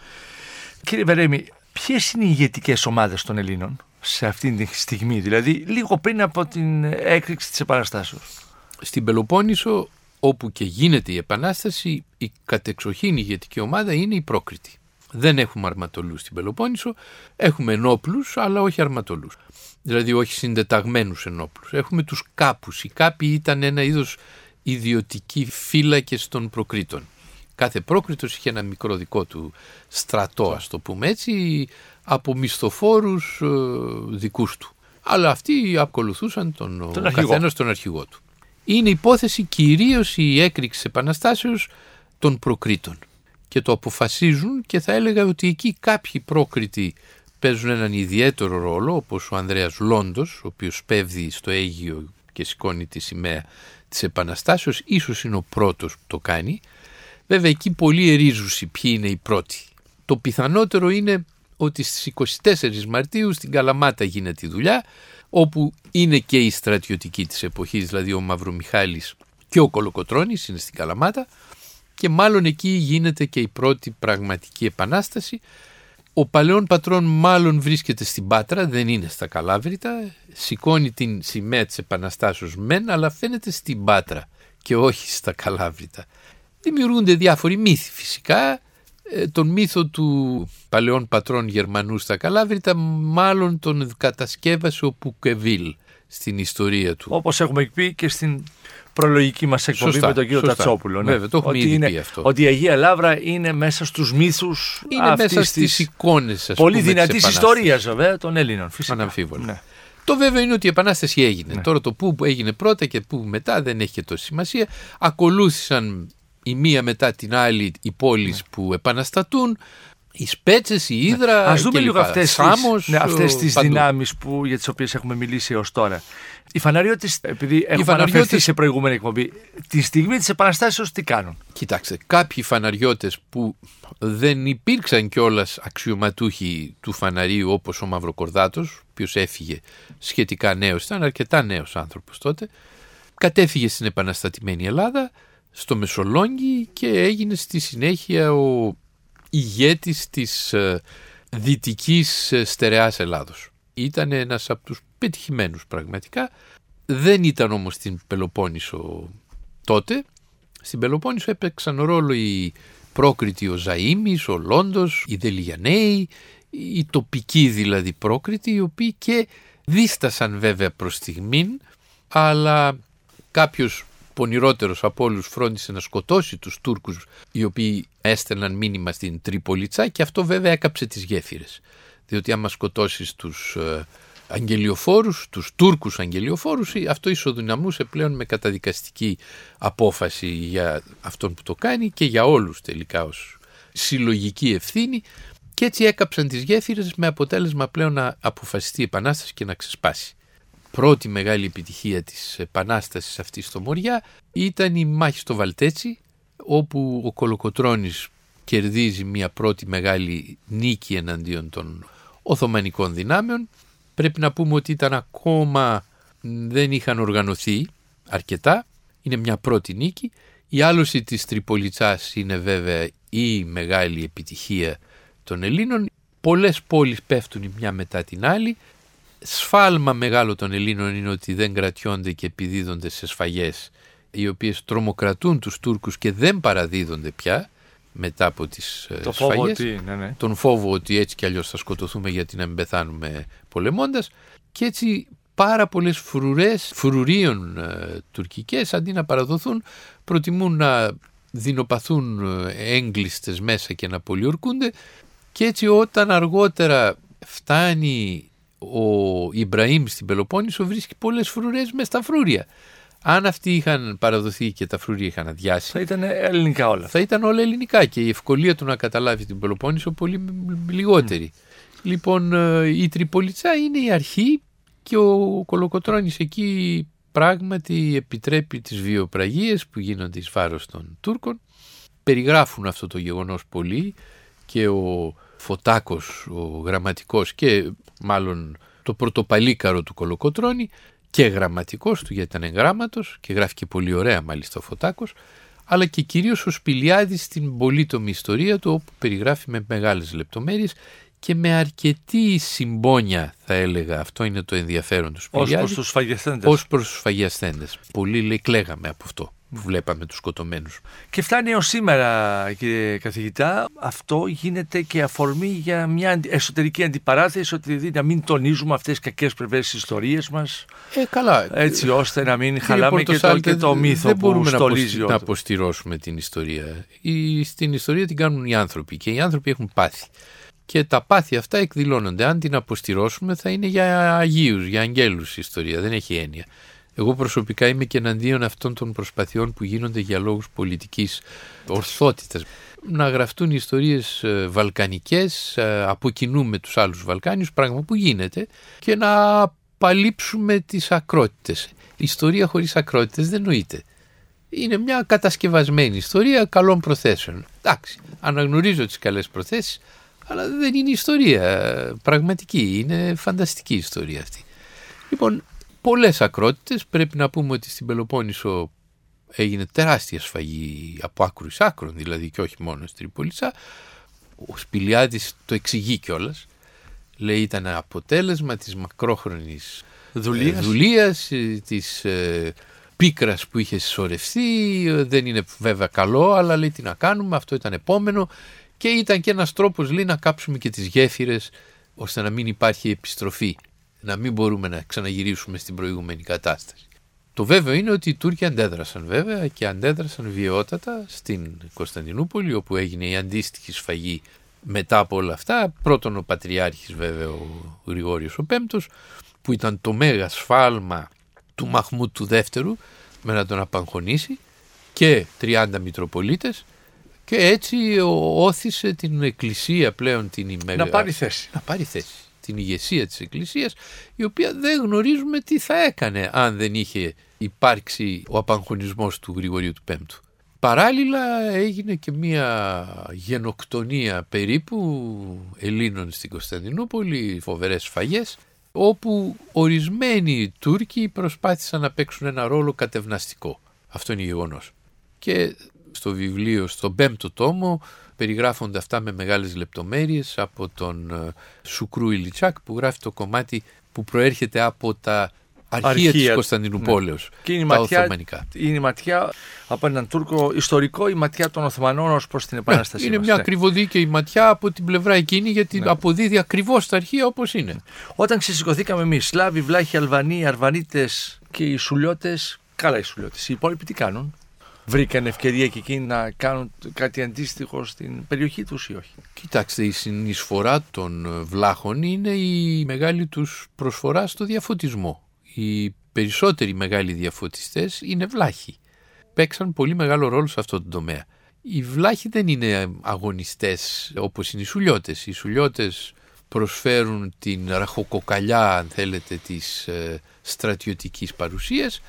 Κύριε Βερέμι, ποιες είναι οι ηγετικές ομάδες των Ελλήνων σε αυτή τη στιγμή, δηλαδή λίγο πριν από την έκρηξη της Επαναστάσεως; Στην Πελοπόννησο όπου και γίνεται η Επανάσταση η κατεξοχήν ηγετική ομάδα είναι η Πρόκριτη. Δεν έχουμε αρματολούς στην Πελοπόννησο, έχουμε ενόπλους αλλά όχι αρματολούς. Δηλαδή όχι συντεταγμένους ενόπλους. Έχουμε τους κάπους. Οι κάποι ήταν ένα είδος ιδιωτικοί φύλακες των προκρήτων. Κάθε πρόκριτος είχε ένα μικρό δικό του στρατό, ας το πούμε έτσι, από μισθοφόρους ε, δικούς του. Αλλά αυτοί ακολουθούσαν τον, Τον ο αρχηγό. καθένας τον αρχηγό του. Είναι υπόθεση κυρίως η έκρηξη επαναστάσεως των προκρήτων. Και το αποφασίζουν και θα έλεγα ότι εκεί κάποιοι πρόκριτοι παίζουν έναν ιδιαίτερο ρόλο, όπως ο Ανδρέας Λόντος, ο οποίος πέφτει στο Αίγυο και σηκώνει τη σημαία της Επαναστάσεως, ίσως είναι ο πρώτος που το κάνει. Βέβαια εκεί πολλοί ερίζουσι ποιοι είναι οι πρώτοι. Το πιθανότερο είναι ότι στις 24 Μαρτίου στην Καλαμάτα γίνεται η δουλειά, όπου είναι και η στρατιωτική της εποχής, δηλαδή ο Μαυρομιχάλης και ο Κολοκοτρώνης είναι στην Καλαμάτα και μάλλον εκεί γίνεται και η πρώτη πραγματική επανάσταση. Ο παλαιόν πατρόν μάλλον βρίσκεται στην Πάτρα, δεν είναι στα Καλάβρητα, σηκώνει την σημαία της επαναστάσεως μεν, αλλά φαίνεται στην Πάτρα και όχι στα Καλάβρητα. Δημιουργούνται διάφοροι μύθοι φυσικά, ε, τον μύθο του παλαιών πατρών Γερμανού στα Καλάβρητα μάλλον τον κατασκεύασε ο Πουκεβίλ στην ιστορία του. Όπως έχουμε πει και στην προλογική μας εκπομπή Σωστά, με τον κύριο σωστά. Τατσόπουλο. ναι. Βέβαια, το έχουμε ότι, ήδη είναι, πει αυτό. ότι η Αγία Λάβρα είναι μέσα στους μύθους Είναι μέσα στις εικόνες ας Πολύ πούμε, δυνατής της Επανάστασης. ιστορίας βέβαια των Ελλήνων. Φυσικά. Αναμφίβολα. Ναι. Το βέβαιο είναι ότι η Επανάσταση έγινε. Ναι. Τώρα το που έγινε πρώτα και που μετά δεν έχει και τόση σημασία. Ακολούθησαν η μία μετά την άλλη οι πόλεις Ναι. που επαναστατούν. Οι σπέτσε, η Ήδρα. Α δούμε λίγο αυτές Σάμος, ναι, αυτές τις παντού. δυνάμεις για τις οποίες έχουμε μιλήσει έως τώρα. Οι φαναριώτε, επειδή έχουμε φαναριώτες- αναφερθεί σε προηγούμενη εκπομπή, τη στιγμή της Επαναστάσεως τι κάνουν; Κοιτάξτε, κάποιοι φαναριώτες που δεν υπήρξαν κιόλας αξιωματούχοι του φαναρίου όπως ο Μαυροκορδάτος, ο οποίος έφυγε σχετικά νέος, ήταν αρκετά νέος άνθρωπος τότε, κατέφυγε στην επαναστατημένη Ελλάδα, στο Μεσολόγγι και έγινε στη συνέχεια ο ηγέτης της ε, δυτικής ε, στερεάς Ελλάδος. Ήταν ένας από τους πετυχημένους πραγματικά, δεν ήταν όμως στην Πελοπόννησο τότε, στην Πελοπόννησο έπαιξαν ρόλο οι πρόκριτοι ο Ζαΐμις, ο Λόντος, οι Δελιγιανέοι, οι τοπικοί δηλαδή πρόκριτοι, οι οποίοι και δίστασαν βέβαια προς στιγμήν, αλλά κάποιος πονηρότερος από όλους φρόντισε να σκοτώσει τους Τούρκους οι οποίοι έστελναν μήνυμα στην Τρίπολιτσα και αυτό βέβαια έκαψε τις γέφυρες. Διότι άμα σκοτώσεις τους ε, αγγελιοφόρους, τους Τούρκους αγγελιοφόρους, αυτό ισοδυναμούσε πλέον με καταδικαστική απόφαση για αυτόν που το κάνει και για όλους τελικά ως συλλογική ευθύνη και έτσι έκαψαν τις γέφυρες με αποτέλεσμα πλέον να αποφασιστεί η Επανάσταση και να ξεσπάσει. Πρώτη μεγάλη επιτυχία της Επανάστασης αυτής στο Μοριά ήταν η μάχη στο Βαλτέτσι όπου ο Κολοκοτρώνης κερδίζει μια πρώτη μεγάλη νίκη εναντίον των Οθωμανικών δυνάμεων. Πρέπει να πούμε ότι ήταν ακόμα δεν είχαν οργανωθεί αρκετά. Είναι μια πρώτη νίκη. Η άλωση της Τριπολιτσάς είναι βέβαια η μεγάλη επιτυχία των Ελλήνων. Πολλές πόλεις πέφτουν η μια μετά την άλλη. Σφάλμα μεγάλο των Ελλήνων είναι ότι δεν κρατιόνται και επιδίδονται σε σφαγές οι οποίες τρομοκρατούν τους Τούρκους και δεν παραδίδονται πια μετά από τις ε, Το φόβο σφαγές. ότι. Ναι, ναι. Τον φόβο ότι έτσι κι αλλιώς θα σκοτωθούμε γιατί να μην πεθάνουμε πολεμώντας και έτσι πάρα πολλές φρουρές φρουρίων ε, τουρκικές αντί να παραδοθούν προτιμούν να δεινοπαθούν ε, έγκλειστες μέσα και να πολιορκούνται και έτσι όταν αργότερα φτάνει ο Ιμπραήμ στην Πελοπόννησο βρίσκει πολλές φρουρές μες στα φρούρια. Αν αυτοί είχαν παραδοθεί και τα φρούρια είχαν αδειάσει Θα ήταν ελληνικά όλα. θα ήταν όλα ελληνικά και η ευκολία του να καταλάβει την Πελοπόννησο πολύ μ- λιγότερη. Λοιπόν, ε, η Τριπολιτσά είναι η αρχή και ο Κολοκοτρώνης εκεί πράγματι επιτρέπει τις βιοπραγίες που γίνονται εις βάρος των Τούρκων. Περιγράφουν αυτό το γεγονός πολύ και ο Φωτάκος, ο γραμματικός και μάλλον το πρωτοπαλίκαρο του Κολοκοτρώνη και γραμματικός του γιατί ήταν γράμματος και γράφει και πολύ ωραία μάλιστα ο Φωτάκος αλλά και κυρίως ο Σπηλιάδης στην πολύτομη ιστορία του όπου περιγράφει με μεγάλες λεπτομέρειες και με αρκετή συμπόνια θα έλεγα αυτό είναι το ενδιαφέρον του Ω Σπηλιάδη προς τους φαγεθέντε. ως προς τους φαγιασθέντες. Πολύ λέει κλαίγαμε από αυτό που βλέπαμε τους σκοτωμένους. Και φτάνει έως σήμερα, κύριε καθηγητά, αυτό γίνεται και αφορμή για μια αντι- εσωτερική αντιπαράθεση, ότι δηλαδή να μην τονίζουμε αυτές τις κακές πλευρές της ιστορίας μας, Ε, καλά. έτσι ώστε να μην Κύριε χαλάμε και το, Πορτοσάλτε, και το μύθο δεν που μπορούμε να, στολίζει αποστη- όλο. να αποστηρώσουμε την ιστορία. Η, στην ιστορία την κάνουν οι άνθρωποι και οι άνθρωποι έχουν πάθη. Και τα πάθη αυτά εκδηλώνονται. Αν την αποστηρώσουμε θα είναι για Αγίους, για αγγέλους η ιστορία. Δεν έχει έννοια. Εγώ προσωπικά είμαι και εναντίον αυτών των προσπαθειών που γίνονται για λόγους πολιτικής ορθότητας. Να γραφτούν ιστορίες ε, βαλκανικές ε, από κοινού με τους άλλους Βαλκάνιους, πράγμα που γίνεται, και να παλύψουμε τις ακρότητες. Η ιστορία χωρίς ακρότητες δεν νοείται. Είναι μια κατασκευασμένη ιστορία καλών προθέσεων. Εντάξει, αναγνωρίζω τις καλές προθέσεις, αλλά δεν είναι ιστορία ε, πραγματική, είναι φανταστική ιστορία αυτή. Λοιπόν, πολλές ακρότητες, πρέπει να πούμε ότι στην Πελοπόννησο έγινε τεράστια σφαγή από άκρους εις άκρων, δηλαδή και όχι μόνο στην Τρίπολιτσα. Ο Σπηλιάδης το εξηγεί κιόλας. Λέει ήταν αποτέλεσμα της μακρόχρονης Δουλείας. ε, δουλείας, ε, της ε, πίκρας που είχε συσσωρευτεί, ε, δεν είναι βέβαια καλό, αλλά λέει τι να κάνουμε, αυτό ήταν επόμενο και ήταν και ένας τρόπος λέει να κάψουμε και τις γέφυρες ώστε να μην υπάρχει επιστροφή, να μην μπορούμε να ξαναγυρίσουμε στην προηγούμενη κατάσταση. Το βέβαιο είναι ότι οι Τούρκοι αντέδρασαν βέβαια και αντέδρασαν βιαιότατα στην Κωνσταντινούπολη όπου έγινε η αντίστοιχη σφαγή μετά από όλα αυτά. Πρώτον ο Πατριάρχης βέβαια ο Γρηγόριος ο Πέμπτος που ήταν το μέγα σφάλμα του Μαχμούτ του δεύτερου με να τον απαγχωνίσει και 30 Μητροπολίτες Και έτσι όθησε την εκκλησία πλέον την ημέρα. Να πάρει θέση. Να πάρει θέση. Την ηγεσία της εκκλησίας η οποία δεν γνωρίζουμε τι θα έκανε αν δεν είχε υπάρξει ο απαγχωνισμός του Γρηγορίου του Πέμπτου. Παράλληλα έγινε και μια γενοκτονία περίπου Ελλήνων στην Κωνσταντινούπολη, φοβερές σφαγές, όπου ορισμένοι Τούρκοι προσπάθησαν να παίξουν ένα ρόλο κατευναστικό. Αυτό είναι γεγονός. Και στο βιβλίο, στον πέμπτο τόμο, περιγράφονται αυτά με μεγάλες λεπτομέρειες από τον ε, Σουκρού Ιλιτσάκ που γράφει το κομμάτι που προέρχεται από τα αρχεία, αρχεία της Κωνσταντινούπολεως, ναι. και είναι η, τα ματιά, Οθωμανικά. είναι η ματιά από έναν Τούρκο ιστορικό, η ματιά των Οθωμανών ως προς την Επανάσταση. είναι μας, μια ναι. ακριβοδίκαιη ματιά από την πλευρά εκείνη γιατί Ναι. αποδίδει ακριβώς τα αρχεία όπως είναι. Όταν ξεσηκωθήκαμε εμείς, Σλάβοι, Βλάχοι, Αλβανοί, Αρβανίτες και οι Σουλιώτες, καλά οι Σουλιώτες, οι υπόλοιποι τι κάνουν; Βρήκαν ευκαιρία και εκείνοι να κάνουν κάτι αντίστοιχο στην περιοχή τους ή όχι; Κοιτάξτε, η συνεισφορά των ε, βλάχων είναι η μεγάλη τους προσφορά στο διαφωτισμό. Οι περισσότεροι μεγάλοι διαφωτιστές είναι βλάχοι. Παίξαν πολύ μεγάλο ρόλο σε αυτό το τομέα. Οι βλάχοι δεν είναι αγωνιστές όπως είναι οι σουλιώτες. Οι σουλιώτες προσφέρουν την ραχοκοκαλιά, αν θέλετε, της ε, στρατιωτικής παρουσίας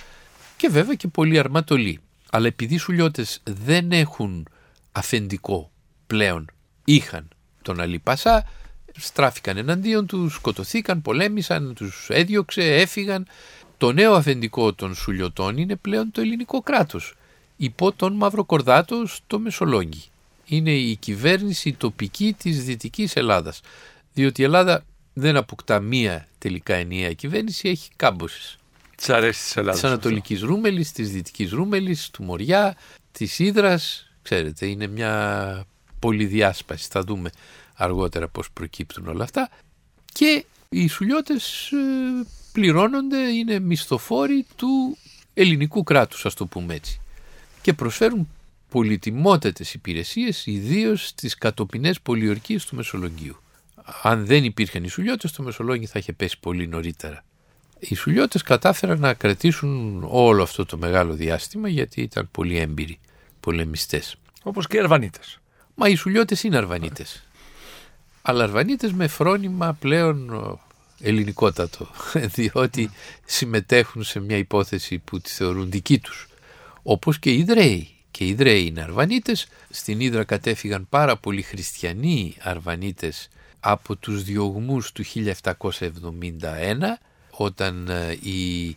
και βέβαια και πολύ αρματολή. Αλλά επειδή οι σουλιώτες δεν έχουν αφεντικό πλέον, είχαν τον Αλή Πασά, στράφηκαν εναντίον τους, σκοτωθήκαν, πολέμησαν, τους έδιωξε, έφυγαν. Το νέο αφεντικό των Σουλιωτών είναι πλέον το ελληνικό κράτος, υπό τον Μαυροκορδάτο στο Μεσολόγγι. Είναι η κυβέρνηση τοπική της Δυτικής Ελλάδας, διότι η Ελλάδα δεν αποκτά μία τελικά ενιαία κυβέρνηση, έχει κάμποσες. Της αρέσει της Ελλάδας. Της Ανατολικής Ρούμελης, της Δυτικής Ρούμελης, του Μοριά, της Ήδρας, ξέρετε, είναι μια πολυδιάσπαση, θα δούμε αργότερα πώς προκύπτουν όλα αυτά και οι σουλιώτες ε, πληρώνονται, είναι μισθοφόροι του ελληνικού κράτους ας το πούμε έτσι και προσφέρουν πολυτιμότατες υπηρεσίες ιδίως στις κατοπινές πολιορκίες του Μεσολογγίου. Αν δεν υπήρχαν οι σουλιώτες το Μεσολόγγι θα είχε πέσει πολύ νωρίτερα. Οι σουλιώτες κατάφεραν να κρατήσουν όλο αυτό το μεγάλο διάστημα γιατί ήταν πολύ έμπειροι πολεμιστές. Όπως και οι Αρβανίτες. Μα οι σουλιώτες είναι αρβανίτες. Αλλά αρβανίτες με φρόνημα πλέον ο, ελληνικότατο, διότι συμμετέχουν σε μια υπόθεση που τη θεωρούν δική τους. Όπως και οι Ιδραίοι. Και οι Ιδραίοι είναι αρβανίτες. Στην Ήδρα κατέφυγαν πάρα πολλοί χριστιανοί αρβανίτες από τους διωγμούς του 1771 όταν ε, οι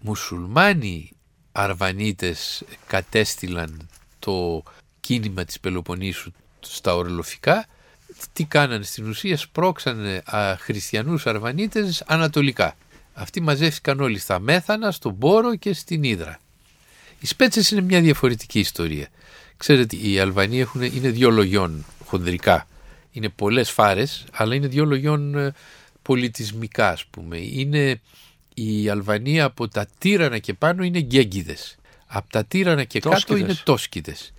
μουσουλμάνοι αρβανίτες κατέστηλαν το κίνημα της Πελοποννήσου στα ορλοφικά τι κάνανε στην ουσία σπρώξανε α, χριστιανούς αρβανίτες ανατολικά. Αυτοί μαζεύτηκαν όλοι στα Μέθανα, στον Πόρο και στην Ήδρα. Οι Σπέτσες είναι μια διαφορετική ιστορία. Ξέρετε οι Αλβανοί έχουν, είναι δύο λογιών χονδρικά. Είναι πολλές φάρες αλλά είναι δύο λογιών ε, πολιτισμικά ας πούμε είναι η Αλβανία από τα τύρανα και πάνω είναι γκέγκιδες από τα τύρανα και κάτω Τόσκιδες. είναι τόσκιδες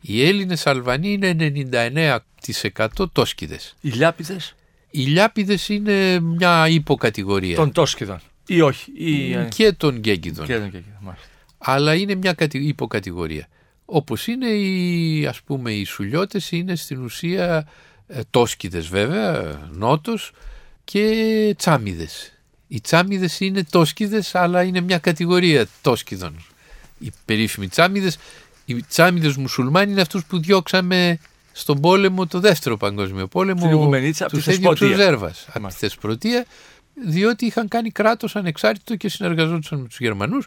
οι Έλληνες Αλβανοί είναι 99% τόσκιδες Οι Λιάπηδες; Οι Λιάπηδες είναι μια υποκατηγορία των Τόσκιδων. Ή όχι. Ή... ε, και των γκέγκιδων και των Γκέγκιδων, μάλιστα. αλλά είναι μια κατη- υποκατηγορία. Όπως είναι οι, ας πούμε, οι σουλιώτες είναι στην ουσία ε, τόσκιδες βέβαια, νότος και τσάμιδες. Οι τσάμιδες είναι τόσκιδες αλλά είναι μια κατηγορία τόσκιδων. Οι περίφημοι τσάμιδες, οι τσάμιδες μουσουλμάνοι είναι αυτούς που διώξαμε στον πόλεμο, το δεύτερο παγκόσμιο πόλεμο, Την Οικουμενίτσα από τη τους έδιωξε ο Θεσπρωτεία. Ζέρβας από τη Θεσπρωτεία, διότι είχαν κάνει κράτος ανεξάρτητο και συνεργαζόντουσαν με τους Γερμανούς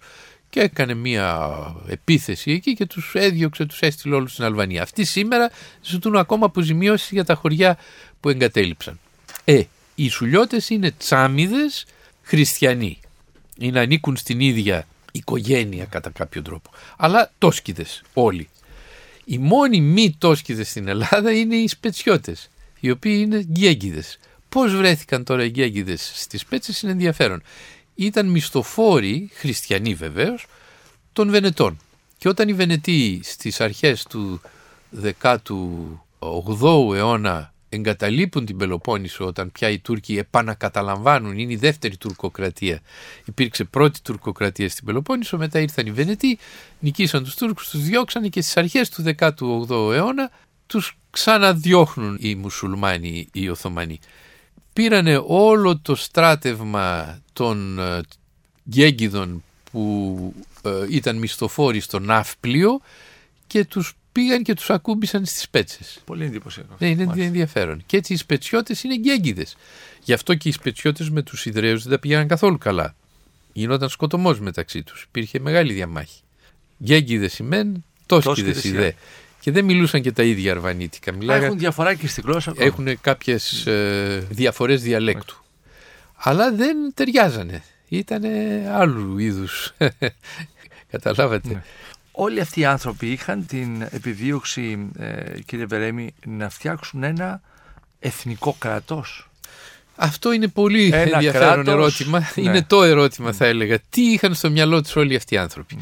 και έκανε μια επίθεση εκεί και τους έδιωξε, τους έστειλε όλους στην Αλβανία. Αυτοί σήμερα ζητούν ακόμα αποζημίωση για τα χωριά που εγκατέλειψαν. Ε, οι Σουλιώτες είναι τσάμιδες χριστιανοί. Είναι ανήκουν στην ίδια οικογένεια κατά κάποιο τρόπο. Αλλά τόσκιδες όλοι. Οι μόνοι μη τόσκιδες στην Ελλάδα είναι οι σπετσιώτες, οι οποίοι είναι γκέγκιδες. Πώς βρέθηκαν τώρα οι γκέγκιδες στις Πέτσες είναι ενδιαφέρον. Ήταν μισθοφόροι, χριστιανοί βεβαίως, των Βενετών. Και όταν οι Βενετοί στις αρχές του 18ου αιώνα εγκαταλείπουν την Πελοπόννησο όταν πια οι Τούρκοι επανακαταλαμβάνουν, είναι η δεύτερη τουρκοκρατία. Υπήρξε πρώτη τουρκοκρατία στην Πελοπόννησο, μετά ήρθαν οι Βενετοί, νικήσαν τους Τούρκους, τους διώξανε και στις αρχές του 18ου αιώνα τους ξαναδιώχνουν οι μουσουλμάνοι οι Οθωμανοί. Πήρανε όλο το στράτευμα των ε, γέγγιδων που ε, ήταν μισθοφόροι στο ναύπλιο και τους πήγαν και τους ακούμπησαν στις πέτσες. Πολύ εντυπωσιακό. Ναι, είναι Μάλιστα. ενδιαφέρον. Και έτσι οι σπετσιώτες είναι γκέγκιδες. Γι' αυτό και οι σπετσιώτες με τους Ιδραίους δεν τα πήγαιναν καθόλου καλά. Γινόταν σκοτωμός μεταξύ τους. Υπήρχε μεγάλη διαμάχη. Γκέγκιδες οι μεν, τόσκιδες Τόσκιδες οι οι δε. Και δεν μιλούσαν και τα ίδια αρβανίτικα. Α, Μιλάγαν, Έχουν διαφορά και στη γλώσσα. ακόμα. έχουν κάποιες ε, διαφορές διαλέκτου. Αλλά δεν ταιριάζανε. Ήτανε άλλου είδους. Καταλάβατε. Ναι. Όλοι αυτοί οι άνθρωποι είχαν την επιδίωξη, ε, κύριε Βερέμι, να φτιάξουν ένα εθνικό κράτος; Αυτό είναι πολύ Ένα ενδιαφέρον κράτος, ερώτημα. ναι. Είναι το ερώτημα θα έλεγα. Τι είχαν στο μυαλό τους όλοι αυτοί οι άνθρωποι;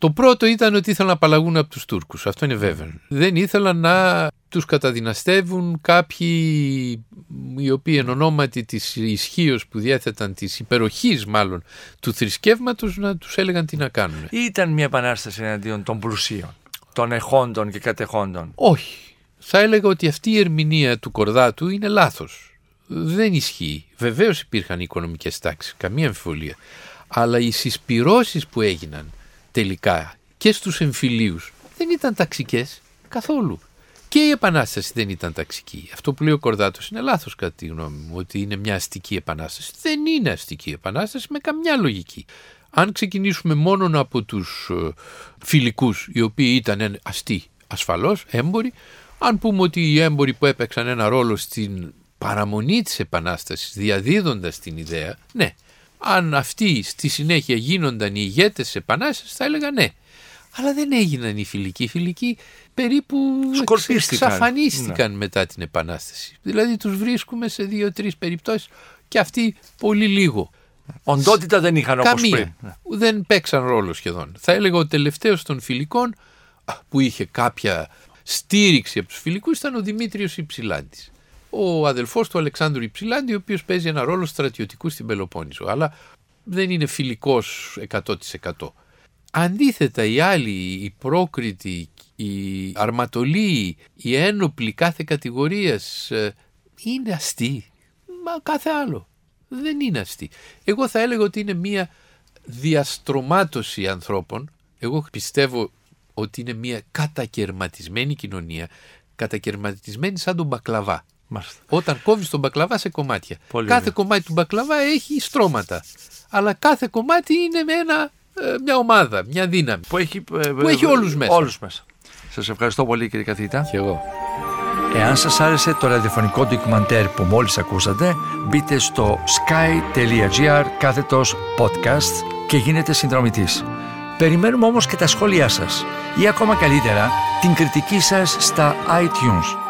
Το πρώτο ήταν ότι ήθελαν να απαλλαγούν από τους Τούρκους. Αυτό είναι βέβαιο. Δεν ήθελαν να τους καταδυναστεύουν κάποιοι οι οποίοι εν ονόματι της ισχύως που διέθεταν, της υπεροχής μάλλον του θρησκεύματος να τους έλεγαν τι να κάνουν. Ή ήταν μια επανάσταση εναντίον των πλουσίων, των εχόντων και κατεχόντων. Όχι. Θα έλεγα ότι αυτή η ερμηνεία του Κορδάτου είναι λάθος. Δεν ισχύει. Βεβαίως υπήρχαν οικονομικές τάξεις, καμία αμφιβολία. Αλλά οι συσπυρώσεις που έγιναν τελικά και στους εμφυλίους δεν ήταν ταξικές καθόλου. Και η επανάσταση δεν ήταν ταξική. Αυτό που λέει ο Κορδάτος είναι λάθος κατά τη γνώμη μου, ότι είναι μια αστική επανάσταση. Δεν είναι αστική επανάσταση με καμιά λογική. Αν ξεκινήσουμε μόνο από τους ε, φιλικούς, οι οποίοι ήταν αστεί ασφαλώς, έμποροι, αν πούμε ότι οι έμποροι που έπαιξαν ένα ρόλο στην παραμονή της επανάστασης, διαδίδοντας την ιδέα, ναι. Αν αυτοί στη συνέχεια γίνονταν οι ηγέτες της επανάστασης, θα έλεγα ναι. Αλλά δεν έγιναν οι φιλικοί. Οι φιλικοί περίπου Σκορπίστηκαν. εξαφανίστηκαν μετά την επανάσταση. Δηλαδή τους βρίσκουμε σε δύο-τρεις περιπτώσεις και αυτοί πολύ λίγο. Οντότητα δεν είχαν όπως Καμία. πριν. Ναι. Δεν παίξαν ρόλο σχεδόν. Θα έλεγα ο τελευταίος των φιλικών α, που είχε κάποια στήριξη από τους φιλικούς ήταν ο Δημήτριος Υψηλάντης. Ο αδελφός του Αλεξάνδρου Υψηλάντη, ο οποίος παίζει ένα ρόλο στρατιωτικού στην Πελοπόννησο, αλλά δεν είναι φιλικός 100%. Αντίθετα οι άλλοι, οι πρόκριτοι, οι αρματολοί, οι ένοπλοι κάθε κατηγορίας ε, είναι αστεί. Μα κάθε άλλο. Δεν είναι αστεί. Εγώ θα έλεγα ότι είναι μια διαστρωμάτωση ανθρώπων. Εγώ πιστεύω ότι είναι μια κατακαιρματισμένη κοινωνία, κατακαιρματισμένη σαν τον μπακλαβά. Μάλιστα. Όταν κόβεις τον μπακλαβά σε κομμάτια. Πολύ κάθε ωραία. κομμάτι του μπακλαβά έχει στρώματα. Αλλά κάθε κομμάτι είναι με ένα, ε, μια ομάδα, μια δύναμη. Που έχει, Που έχει όλους μέσα. Όλους μέσα. Σας ευχαριστώ πολύ κύριε καθηγητά. Και εγώ. Εάν σας άρεσε το ραδιοφωνικό ντοκιμαντέρ που μόλις ακούσατε, μπείτε στο sky.gr κάθετος podcast και γίνετε συνδρομητής. Περιμένουμε όμως και τα σχόλιά σας ή ακόμα καλύτερα την κριτική σας στα iTunes.